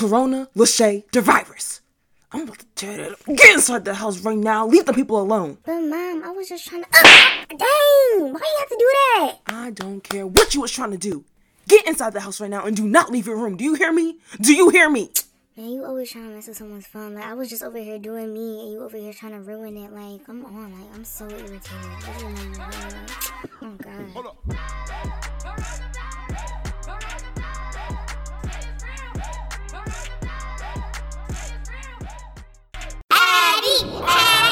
Corona, Le'Shay, the virus. I'm about to tear that up. Get inside the house right now. Leave the people alone. But mom, I was just trying to. Ah, dang! Why you have to do that? I don't care what you was trying to do. Get inside the house right now and do not leave your room. Do you hear me? Do you hear me? Man, you always trying to mess with someone's fun. Like I was just over here doing me, and you over here trying to ruin it. Like I'm on, like I'm so irritated. Oh god.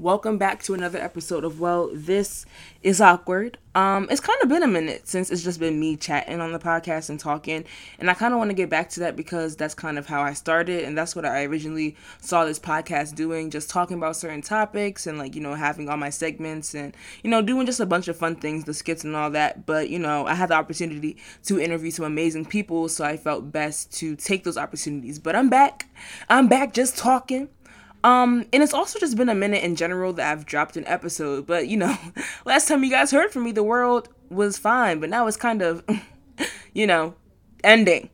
Welcome back to another episode of Well, This is Awkward. Um, it's kind of been a minute since it's just been me chatting on the podcast and talking, and I kind of want to get back to that because that's kind of how I started, and that's what I originally saw this podcast doing, just talking about certain topics and like you know having all my segments and you know doing just a bunch of fun things, the skits and all that. But you know I had the opportunity to interview some amazing people, so I felt best to take those opportunities. But I'm back. I'm back just talking um, and it's also just been a minute in general that I've dropped an episode. But you know, last time you guys heard from me, the world was fine, but now it's kind of, you know, ending.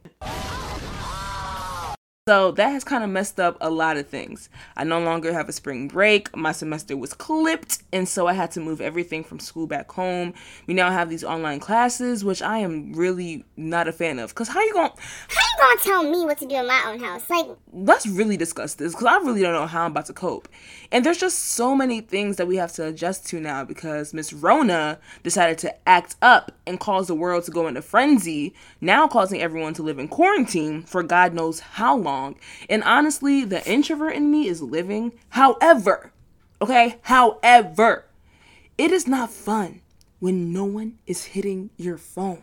So that has kind of messed up a lot of things. I no longer have a spring break. My semester was clipped, and so I had to move everything from school back home. We now have these online classes, which I am really not a fan of. Cause how you gonna How you gonna tell me what to do in my own house? Like let's really discuss this, cause I really don't know how I'm about to cope. And there's just so many things that we have to adjust to now because Miss Rona decided to act up and cause the world to go into frenzy, now causing everyone to live in quarantine for God knows how long long. And honestly, the introvert in me is living. However, okay, however, it is not fun when no one is hitting your phone.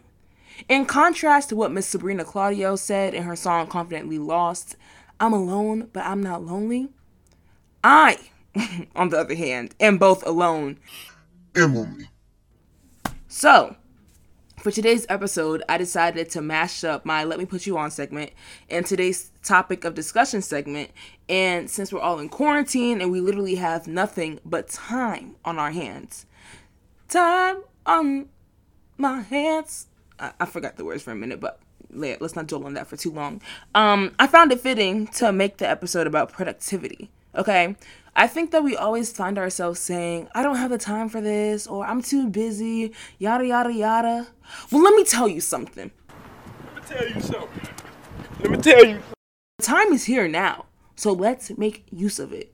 In contrast to what Miss Sabrina Claudio said in her song Confidently Lost, I'm alone, but I'm not lonely. I, on the other hand, am both alone and lonely. So, for today's episode, I decided to mash up my Let Me Put You On segment and today's topic of discussion segment. And since we're all in quarantine and we literally have nothing but time on our hands, time on my hands. I, I forgot the words for a minute, but let's not dwell on that for too long. Um, I found it fitting to make the episode about productivity. Okay, I think that we always find ourselves saying, I don't have the time for this, or I'm too busy, yada, yada, yada. Well, let me tell you something. Let me tell you something. Let me tell you. The time is here now, so let's make use of it.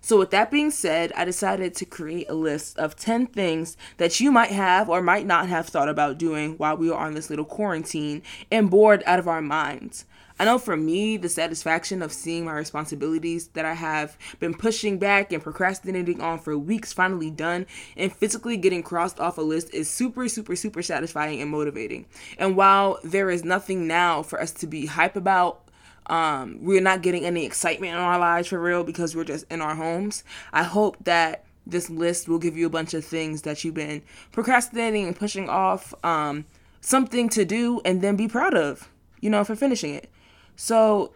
So, with that being said, I decided to create a list of 10 things that you might have or might not have thought about doing while we are on this little quarantine and bored out of our minds. I know for me, the satisfaction of seeing my responsibilities that I have been pushing back and procrastinating on for weeks finally done and physically getting crossed off a list is super, super, super satisfying and motivating. And while there is nothing now for us to be hype about, um, we're not getting any excitement in our lives for real because we're just in our homes. I hope that this list will give you a bunch of things that you've been procrastinating and pushing off, um, something to do, and then be proud of, you know, for finishing it. So,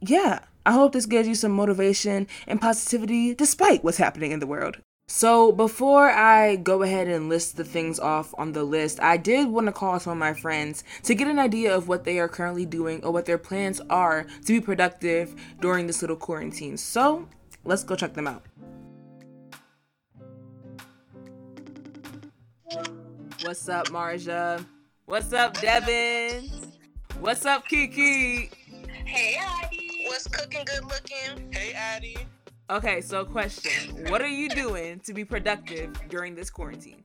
yeah, I hope this gives you some motivation and positivity despite what's happening in the world. So, before I go ahead and list the things off on the list, I did want to call some of my friends to get an idea of what they are currently doing or what their plans are to be productive during this little quarantine. So, let's go check them out. What's up, Marja? What's up, Devin? What's up, Kiki? Hey, Addie. What's cooking good looking? Hey, Addie. Okay, so question. what are you doing to be productive during this quarantine?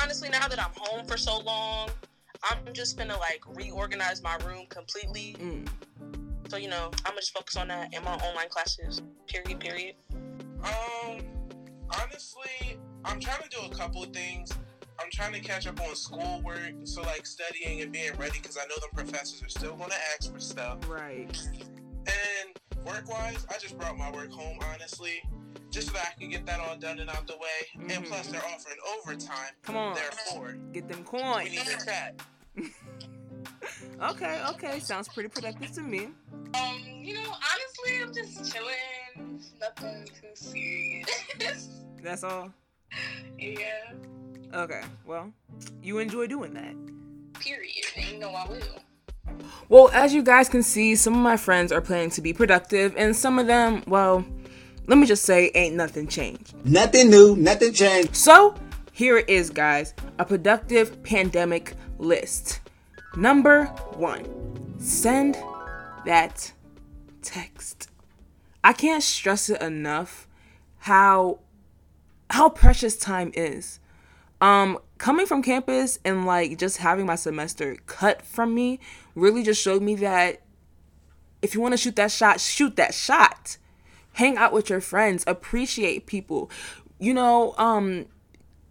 Honestly, now that I'm home for so long, I'm just gonna like reorganize my room completely. Mm. So, you know, I'm gonna just focus on that in my online classes. Period, period. Um, honestly, I'm trying to do a couple of things. I'm trying to catch up on schoolwork, so like studying and being ready because I know the professors are still going to ask for stuff. Right. And work wise, I just brought my work home, honestly, just so that I can get that all done and out the way. Mm-hmm. And plus, they're offering overtime. Come on. Therefore, get them coins. We need a chat. okay, okay. Sounds pretty productive to me. Um, you know, honestly, I'm just chilling. Nothing too serious. That's all? Yeah. Okay, well, you enjoy doing that. Period. And you know I will. Well, as you guys can see, some of my friends are planning to be productive, and some of them, well, let me just say, ain't nothing changed. Nothing new, nothing changed. So, here it is, guys a productive pandemic list. Number one, send that text. I can't stress it enough how how precious time is. Um, coming from campus and like just having my semester cut from me really just showed me that if you want to shoot that shot, shoot that shot. Hang out with your friends, appreciate people. You know, um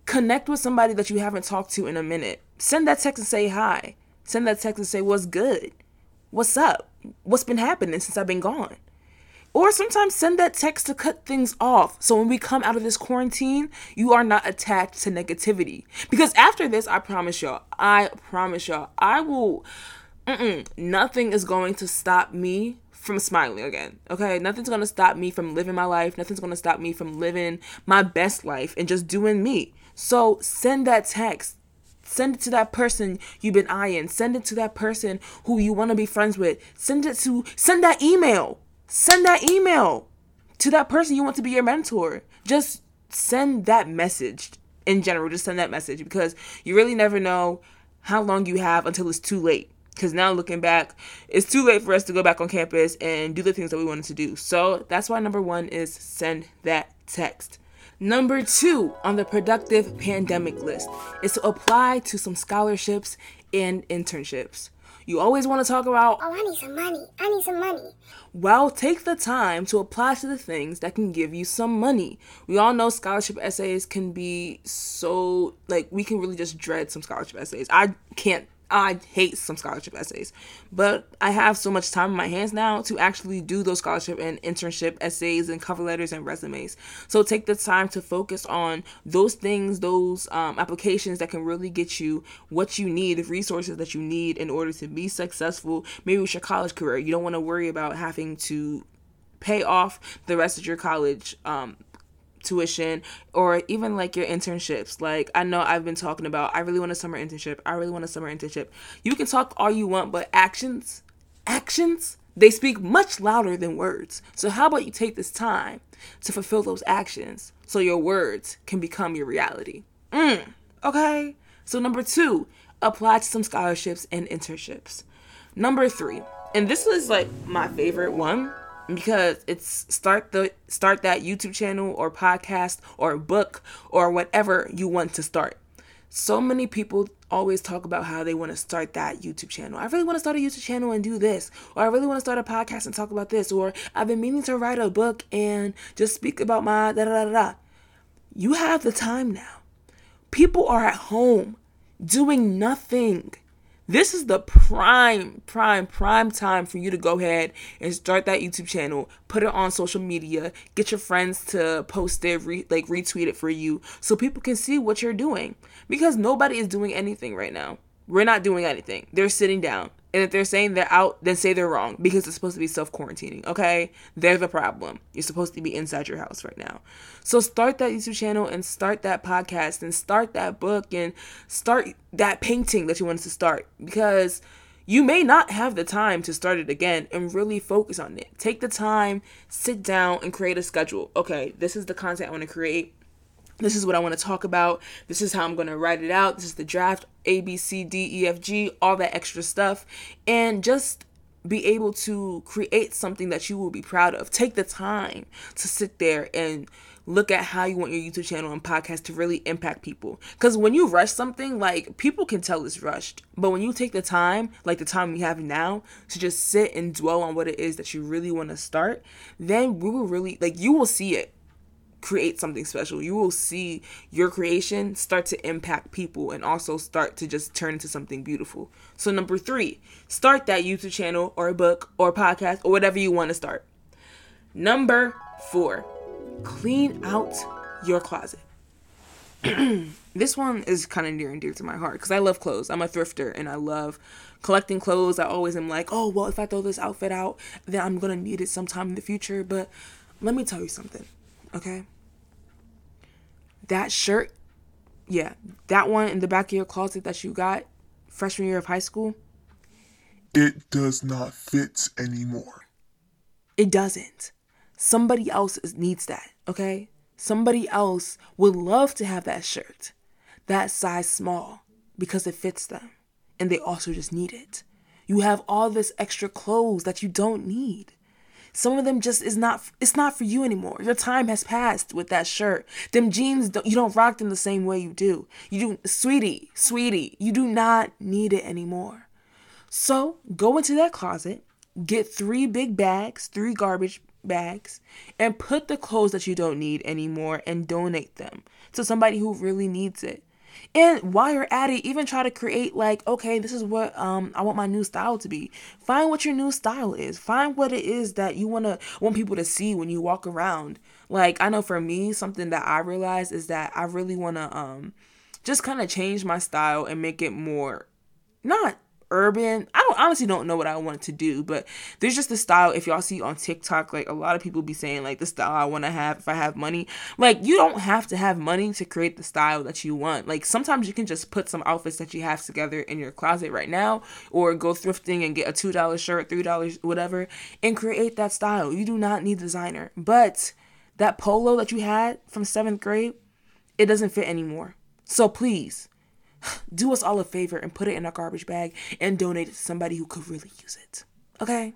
connect with somebody that you haven't talked to in a minute. Send that text and say hi. Send that text and say what's good. What's up? What's been happening since I've been gone? Or sometimes send that text to cut things off. So when we come out of this quarantine, you are not attached to negativity. Because after this, I promise y'all, I promise y'all, I will. nothing is going to stop me from smiling again. Okay, nothing's gonna stop me from living my life. Nothing's gonna stop me from living my best life and just doing me. So send that text. Send it to that person you've been eyeing. Send it to that person who you want to be friends with. Send it to send that email send that email to that person you want to be your mentor. Just send that message in general. Just send that message because you really never know how long you have until it's too late. Because now looking back, it's too late for us to go back on campus and do the things that we wanted to do. So that's why number one is send that text. Number two on the productive pandemic list is to apply to some scholarships and internships. You always want to talk about, oh, I need some money. I need some money. Well, take the time to apply to the things that can give you some money. We all know scholarship essays can be so, like, we can really just dread some scholarship essays. I can't I hate some scholarship essays, but I have so much time in my hands now to actually do those scholarship and internship essays and cover letters and resumes. So take the time to focus on those things, those um, applications that can really get you what you need, the resources that you need in order to be successful. Maybe with your college career, you don't want to worry about having to pay off the rest of your college um, tuition or even like your internships. Like I know I've been talking about I really want a summer internship. I really want a summer internship. You can talk all you want, but actions, actions, they speak much louder than words. So how about you take this time to fulfill those actions so your words can become your reality. Mm, okay? So number 2, apply to some scholarships and internships. Number 3, and this is like my favorite one because it's start the start that YouTube channel or podcast or book or whatever you want to start. So many people always talk about how they want to start that YouTube channel. I really want to start a YouTube channel and do this, or I really want to start a podcast and talk about this, or I've been meaning to write a book and just speak about my da da da da. You have the time now. People are at home doing nothing. This is the prime, prime, prime time for you to go ahead and start that YouTube channel, put it on social media, get your friends to post it, re- like retweet it for you so people can see what you're doing. Because nobody is doing anything right now. We're not doing anything. They're sitting down. And if they're saying they're out, then say they're wrong because it's supposed to be self quarantining, okay? They're the problem. You're supposed to be inside your house right now. So start that YouTube channel and start that podcast and start that book and start that painting that you wanted to start because you may not have the time to start it again and really focus on it. Take the time, sit down, and create a schedule. Okay, this is the content I want to create this is what I want to talk about. This is how I'm going to write it out. This is the draft A, B, C, D, E, F, G, all that extra stuff. And just be able to create something that you will be proud of. Take the time to sit there and look at how you want your YouTube channel and podcast to really impact people. Because when you rush something, like people can tell it's rushed. But when you take the time, like the time we have now, to just sit and dwell on what it is that you really want to start, then we will really, like, you will see it create something special. You will see your creation start to impact people and also start to just turn into something beautiful. So, number three, start that YouTube channel or a book or a podcast or whatever you want to start. Number four, clean out your closet. this one is kind of near and dear to my heart because I love clothes. I'm a thrifter and I love collecting clothes. I always am like, oh, well, if I throw this outfit out, then I'm going to need it sometime in the future. But let me tell you something, okay? That shirt, yeah, that one in the back of your closet that you got freshman year of high school, it does not fit anymore. It doesn't. Somebody else needs that, okay? Somebody else would love to have that shirt, that size small, because it fits them. And they also just need it. You have all this extra clothes that you don't need. Some of them just is not it's not for you anymore. Your time has passed with that shirt. Them jeans don't, you don't rock them the same way you do. You do sweetie, sweetie, you do not need it anymore. So, go into that closet, get 3 big bags, 3 garbage bags and put the clothes that you don't need anymore and donate them to somebody who really needs it. And while you're at it, even try to create like, okay, this is what um I want my new style to be. Find what your new style is. Find what it is that you wanna want people to see when you walk around. Like I know for me, something that I realized is that I really wanna um just kind of change my style and make it more not urban. I don't honestly don't know what I want to do, but there's just the style. If y'all see on TikTok, like a lot of people be saying like the style I want to have if I have money. Like you don't have to have money to create the style that you want. Like sometimes you can just put some outfits that you have together in your closet right now, or go thrifting and get a two dollar shirt, three dollars, whatever, and create that style. You do not need designer, but that polo that you had from seventh grade, it doesn't fit anymore. So please do us all a favor and put it in a garbage bag and donate it to somebody who could really use it. Okay?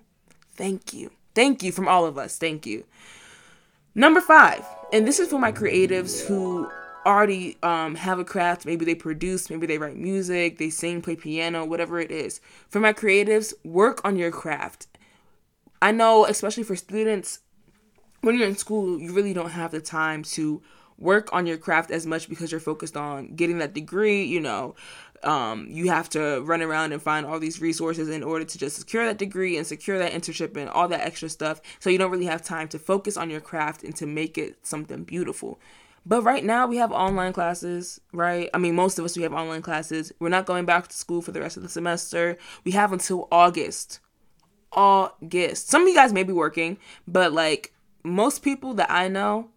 Thank you. Thank you from all of us. Thank you. Number five, and this is for my creatives who already um, have a craft. Maybe they produce, maybe they write music, they sing, play piano, whatever it is. For my creatives, work on your craft. I know, especially for students, when you're in school, you really don't have the time to work on your craft as much because you're focused on getting that degree, you know. Um, you have to run around and find all these resources in order to just secure that degree and secure that internship and all that extra stuff. So you don't really have time to focus on your craft and to make it something beautiful. But right now we have online classes, right? I mean, most of us we have online classes. We're not going back to school for the rest of the semester. We have until August. August. Some of you guys may be working, but like most people that I know,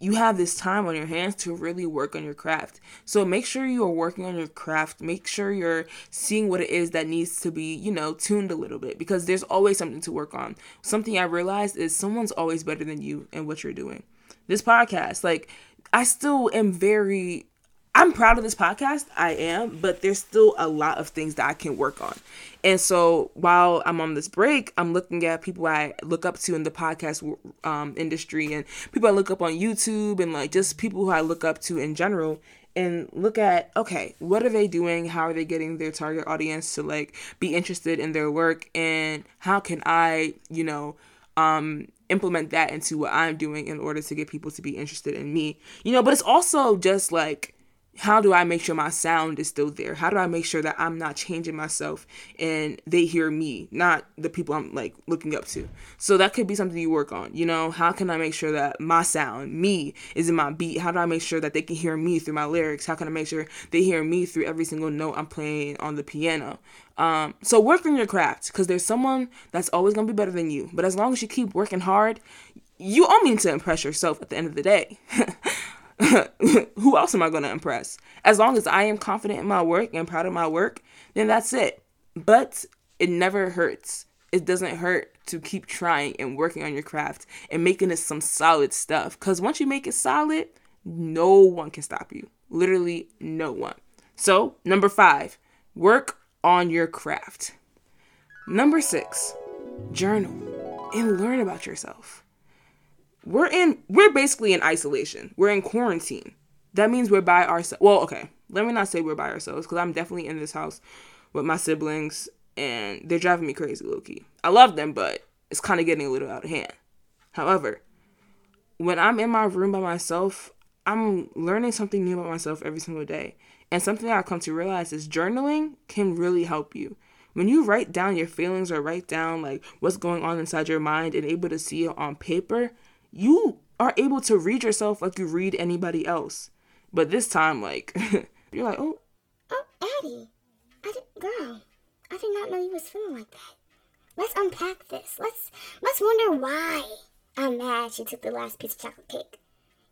you have this time on your hands to really work on your craft. So make sure you are working on your craft. Make sure you're seeing what it is that needs to be, you know, tuned a little bit because there's always something to work on. Something I realized is someone's always better than you in what you're doing. This podcast, like, I still am very I'm proud of this podcast. I am, but there's still a lot of things that I can work on. And so while I'm on this break, I'm looking at people I look up to in the podcast um, industry and people I look up on YouTube and like just people who I look up to in general and look at okay what are they doing how are they getting their target audience to like be interested in their work and how can i you know um implement that into what i'm doing in order to get people to be interested in me you know but it's also just like how do I make sure my sound is still there? How do I make sure that I'm not changing myself and they hear me, not the people I'm like looking up to? So that could be something you work on. You know, how can I make sure that my sound, me, is in my beat? How do I make sure that they can hear me through my lyrics? How can I make sure they hear me through every single note I'm playing on the piano? Um, so work on your craft because there's someone that's always gonna be better than you. But as long as you keep working hard, you only need to impress yourself at the end of the day. who else am I going to impress? As long as I am confident in my work and proud of my work, then that's it. But it never hurts. It doesn't hurt to keep trying and working on your craft and making it some solid stuff. Because once you make it solid, no one can stop you. Literally, no one. So, number five, work on your craft. Number six, journal and learn about yourself we're in we're basically in isolation. We're in quarantine. That means we're by ourselves. Well, okay. Let me not say we're by ourselves because I'm definitely in this house with my siblings and they're driving me crazy, Loki. I love them, but it's kind of getting a little out of hand. However, when I'm in my room by myself, I'm learning something new about myself every single day. And something I've come to realize is journaling can really help you When you write down your feelings or write down like what's going on inside your mind and able to see it on paper, you are able to read yourself like you read anybody else. But this time, like, you're like, oh, Oh, Addie. I did, girl, I did not know you was feeling like that. Let's unpack this. Let's let's wonder why I'm mad she took the last piece of chocolate cake.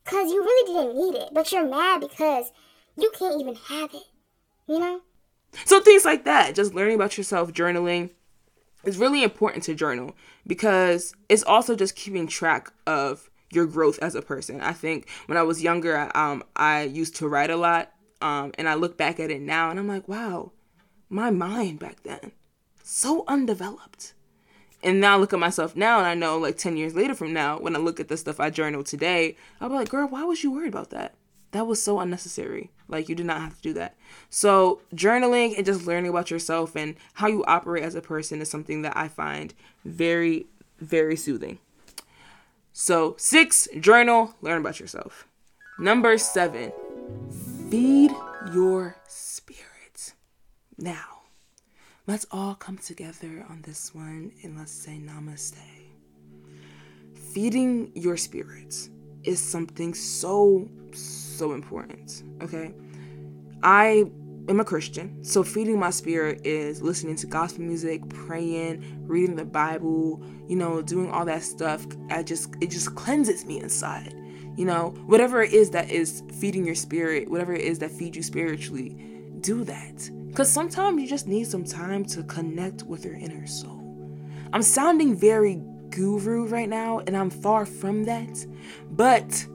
Cause you really didn't need it, but you're mad because you can't even have it. You know? So things like that, just learning about yourself, journaling, is really important to journal because it's also just keeping track of your growth as a person. I think when I was younger, um, I used to write a lot, um, and I look back at it now, and I'm like, wow, my mind back then, so undeveloped. And now I look at myself now, and I know like 10 years later from now, when I look at the stuff I journal today, I'll be like, girl, why was you worried about that? That was so unnecessary. Like, you did not have to do that. So, journaling and just learning about yourself and how you operate as a person is something that I find very, very soothing. So, six, journal, learn about yourself. Number seven, feed your spirit. Now, let's all come together on this one and let's say namaste. Feeding your spirit is something so, so important. Okay. I am a Christian, so feeding my spirit is listening to gospel music, praying, reading the Bible, you know, doing all that stuff. I just it just cleanses me inside. You know, whatever it is that is feeding your spirit, whatever it is that feeds you spiritually, do that. Cuz sometimes you just need some time to connect with your inner soul. I'm sounding very guru right now and I'm far from that. But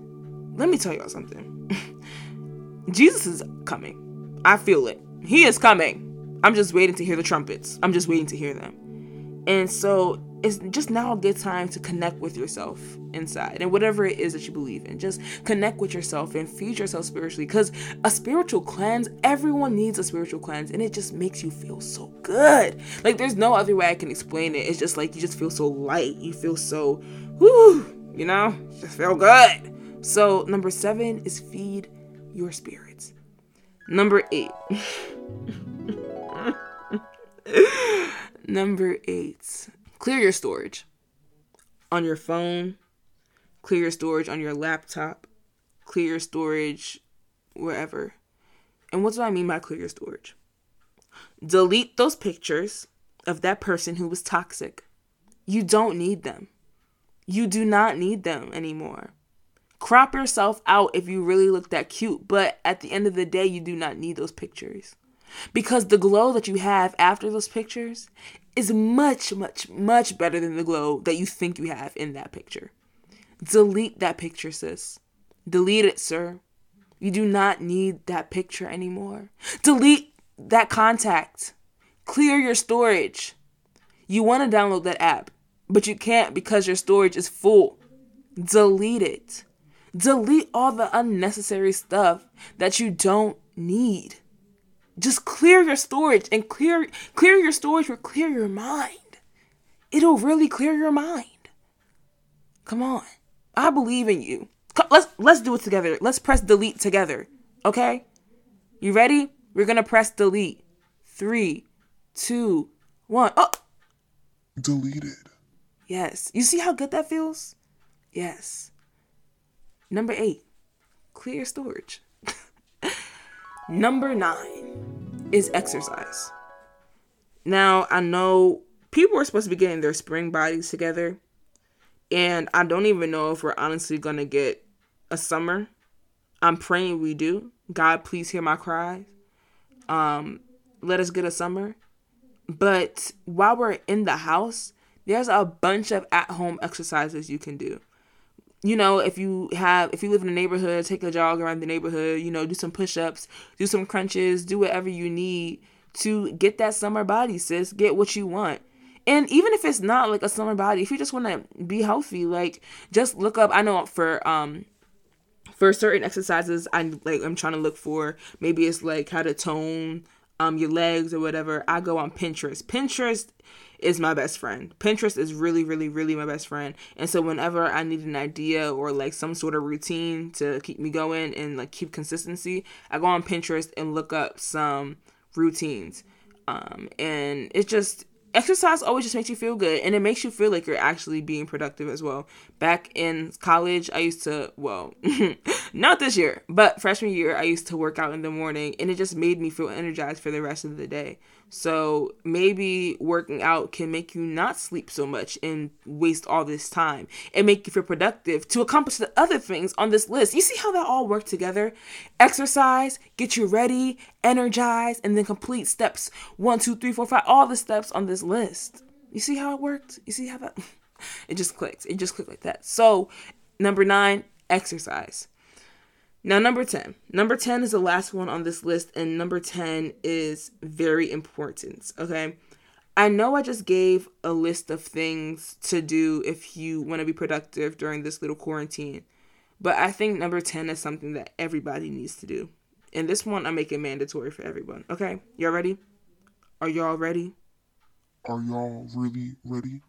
let me tell y'all something. Jesus is coming. I feel it. He is coming. I'm just waiting to hear the trumpets. I'm just waiting to hear them. And so it's just now a good time to connect with yourself inside and whatever it is that you believe in. Just connect with yourself and feed yourself spiritually because a spiritual cleanse, everyone needs a spiritual cleanse and it just makes you feel so good. Like there's no other way I can explain it. It's just like you just feel so light. You feel so, whoo, you know, just feel good. So, number seven is feed your spirits. Number eight. Number eight. Clear your storage on your phone, clear your storage on your laptop, clear your storage wherever. And what do I mean by clear your storage? Delete those pictures of that person who was toxic. You don't need them. You do not need them anymore. Crop yourself out if you really look that cute, but at the end of the day, you do not need those pictures. Because the glow that you have after those pictures is much, much, much better than the glow that you think you have in that picture. Delete that picture, sis. Delete it, sir. You do not need that picture anymore. Delete that contact. Clear your storage. You want to download that app, but you can't because your storage is full. Delete it. Delete all the unnecessary stuff that you don't need. Just clear your storage and clear clear your storage or clear your mind. It'll really clear your mind. Come on. I believe in you. Let's let's do it together. Let's press delete together. Okay? You ready? We're gonna press delete. Three, two, one. Oh Deleted. yes. You see how good that feels? Yes. Number eight, clear storage. Number nine is exercise. Now, I know people are supposed to be getting their spring bodies together, and I don't even know if we're honestly going to get a summer. I'm praying we do. God, please hear my cries. Um, let us get a summer. But while we're in the house, there's a bunch of at home exercises you can do you know, if you have, if you live in a neighborhood, take a jog around the neighborhood, you know, do some push ups, do some crunches, do whatever you need to get that summer body, sis. Get what you want. And even if it's not like a summer body, if you just want to be healthy, like just look up, I know for, um, for certain exercises, I like, I'm trying to look for maybe it's like how to tone, um, your legs or whatever. I go on Pinterest. Pinterest is my best friend. Pinterest is really, really, really my best friend. And so whenever I need an idea or like some sort of routine to keep me going and like keep consistency, I go on Pinterest and look up some routines. Um, and it just exercise always just makes you feel good and it makes you feel like you're actually being productive as well. Back in college, I used to, well, not this year, but freshman year, I used to work out in the morning and it just made me feel energized for the rest of the day. So maybe working out can make you not sleep so much and waste all this time and make you feel productive to accomplish the other things on this list. You see how that all work together? Exercise, get you ready, energize, and then complete steps one, two, three, four, five, all the steps on this list. You see how it worked? You see how that it just clicks. It just clicked like that. So number nine, exercise. Now, number 10. Number 10 is the last one on this list, and number 10 is very important. Okay. I know I just gave a list of things to do if you want to be productive during this little quarantine, but I think number 10 is something that everybody needs to do. And this one I make it mandatory for everyone. Okay. Y'all ready? Are y'all ready? Are y'all really ready?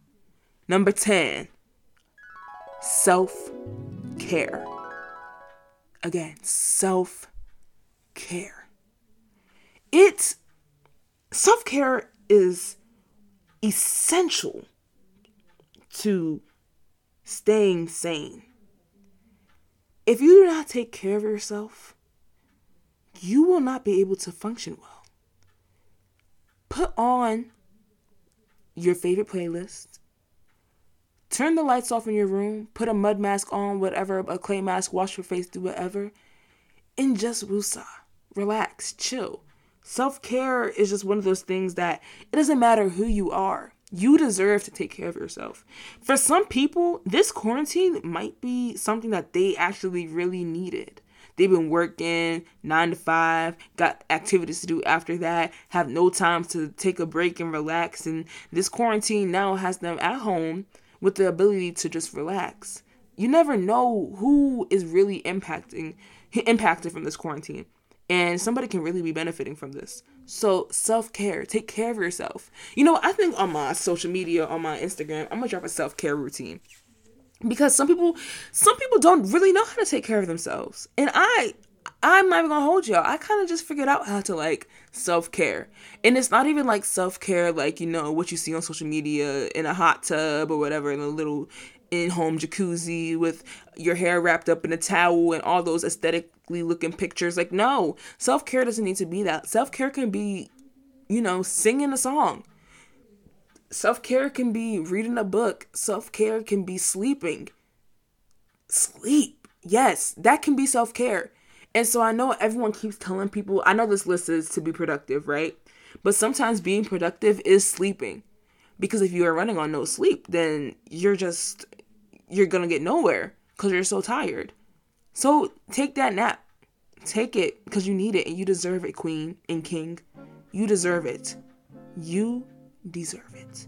Number 10 self care. Again, self care. It self care is essential to staying sane. If you do not take care of yourself, you will not be able to function well. Put on your favorite playlist. Turn the lights off in your room, put a mud mask on, whatever, a clay mask, wash your face, do whatever, and just woosah. Relax, chill. Self care is just one of those things that it doesn't matter who you are. You deserve to take care of yourself. For some people, this quarantine might be something that they actually really needed. They've been working nine to five, got activities to do after that, have no time to take a break and relax. And this quarantine now has them at home with the ability to just relax. You never know who is really impacting impacted from this quarantine. And somebody can really be benefiting from this. So self care, take care of yourself. You know, I think on my social media, on my Instagram, I'm gonna drop a self care routine because some people some people don't really know how to take care of themselves and i i'm not even gonna hold y'all i kind of just figured out how to like self-care and it's not even like self-care like you know what you see on social media in a hot tub or whatever in a little in-home jacuzzi with your hair wrapped up in a towel and all those aesthetically looking pictures like no self-care doesn't need to be that self-care can be you know singing a song Self care can be reading a book, self care can be sleeping. Sleep. Yes, that can be self care. And so I know everyone keeps telling people, I know this list is to be productive, right? But sometimes being productive is sleeping. Because if you are running on no sleep, then you're just, you're to get nowhere because you're so tired. So take that nap. Take it because you need it and you deserve it, queen and king. You deserve it. You deserve it.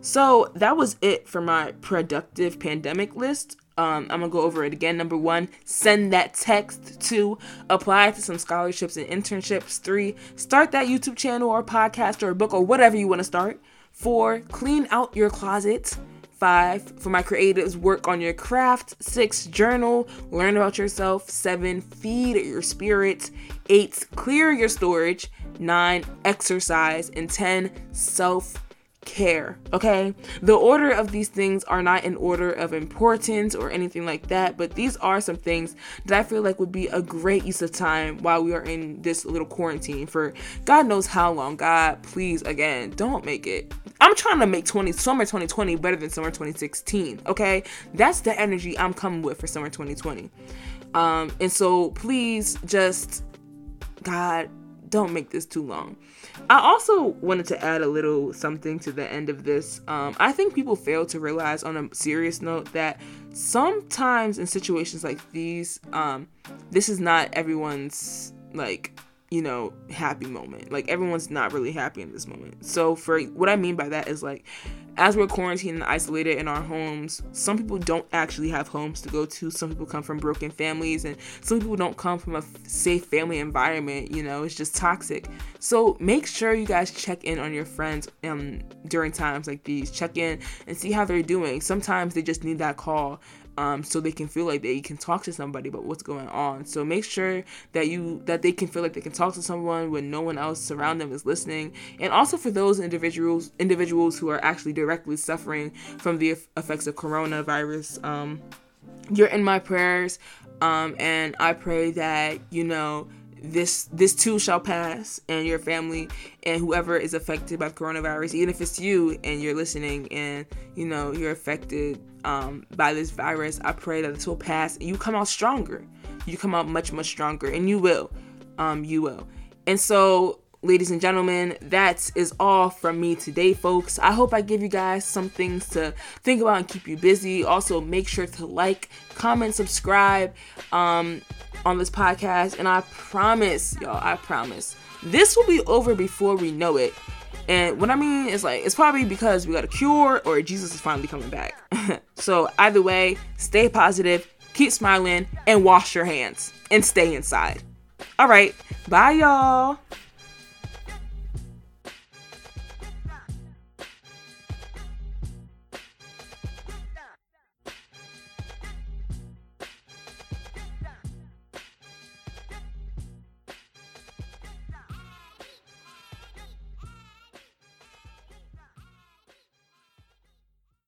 So that was it for my productive pandemic list. Um, I'm gonna go over it again. Number one, send that text. Two, apply to some scholarships and internships. Three, start that YouTube channel or podcast or book or whatever you want to start. Four, clean out your closet. Five, for my creatives, work on your craft. Six, journal, learn about yourself. Seven, feed your spirit. Eight, clear your storage. Nine, exercise. And 10, self care. Okay? The order of these things are not in order of importance or anything like that, but these are some things that I feel like would be a great use of time while we are in this little quarantine for God knows how long. God, please, again, don't make it. I'm trying to make 20 summer 2020 better than summer 2016. Okay? That's the energy I'm coming with for summer 2020. Um, and so please just God, don't make this too long. I also wanted to add a little something to the end of this. Um, I think people fail to realize, on a serious note, that sometimes in situations like these, um, this is not everyone's like you know happy moment. Like everyone's not really happy in this moment. So for what I mean by that is like as we're quarantined and isolated in our homes, some people don't actually have homes to go to. Some people come from broken families, and some people don't come from a safe family environment. You know, it's just toxic. So make sure you guys check in on your friends um, during times like these. Check in and see how they're doing. Sometimes they just need that call. Um, so they can feel like they can talk to somebody about what's going on. So make sure that you that they can feel like they can talk to someone when no one else around them is listening. And also for those individuals individuals who are actually directly suffering from the effects of coronavirus, um, you're in my prayers. Um, and I pray that you know this this too shall pass and your family and whoever is affected by coronavirus even if it's you and you're listening and you know you're affected um, by this virus i pray that this will pass. And you come out stronger. You come out much much stronger and you will. Um, you will. And so ladies and gentlemen, that is all from me today, folks. I hope I give you guys some things to think about and keep you busy. Also, make sure to like, comment, subscribe um, on this podcast. And I promise, y'all, I promise, this will be over before we know it. And what I mean is like, it's probably because we got a cure or Jesus is finally coming back. so, either way, stay positive, keep smiling, and wash your hands and stay inside. All right, bye, y'all.